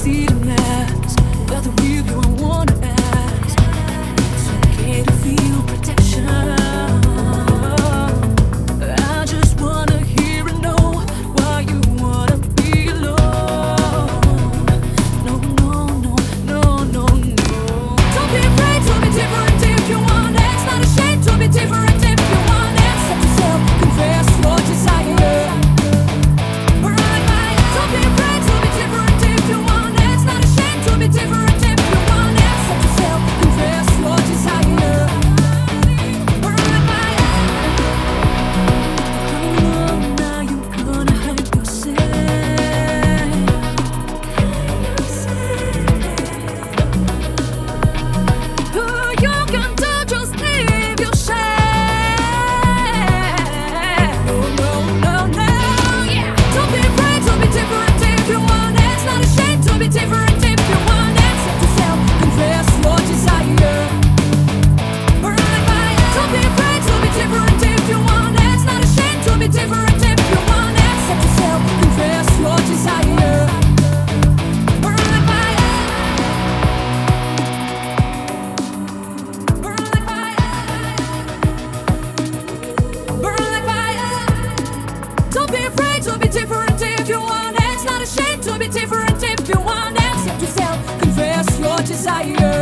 see be afraid to be different if you want it. It's not a shame to be different if you want it. Confess your desire.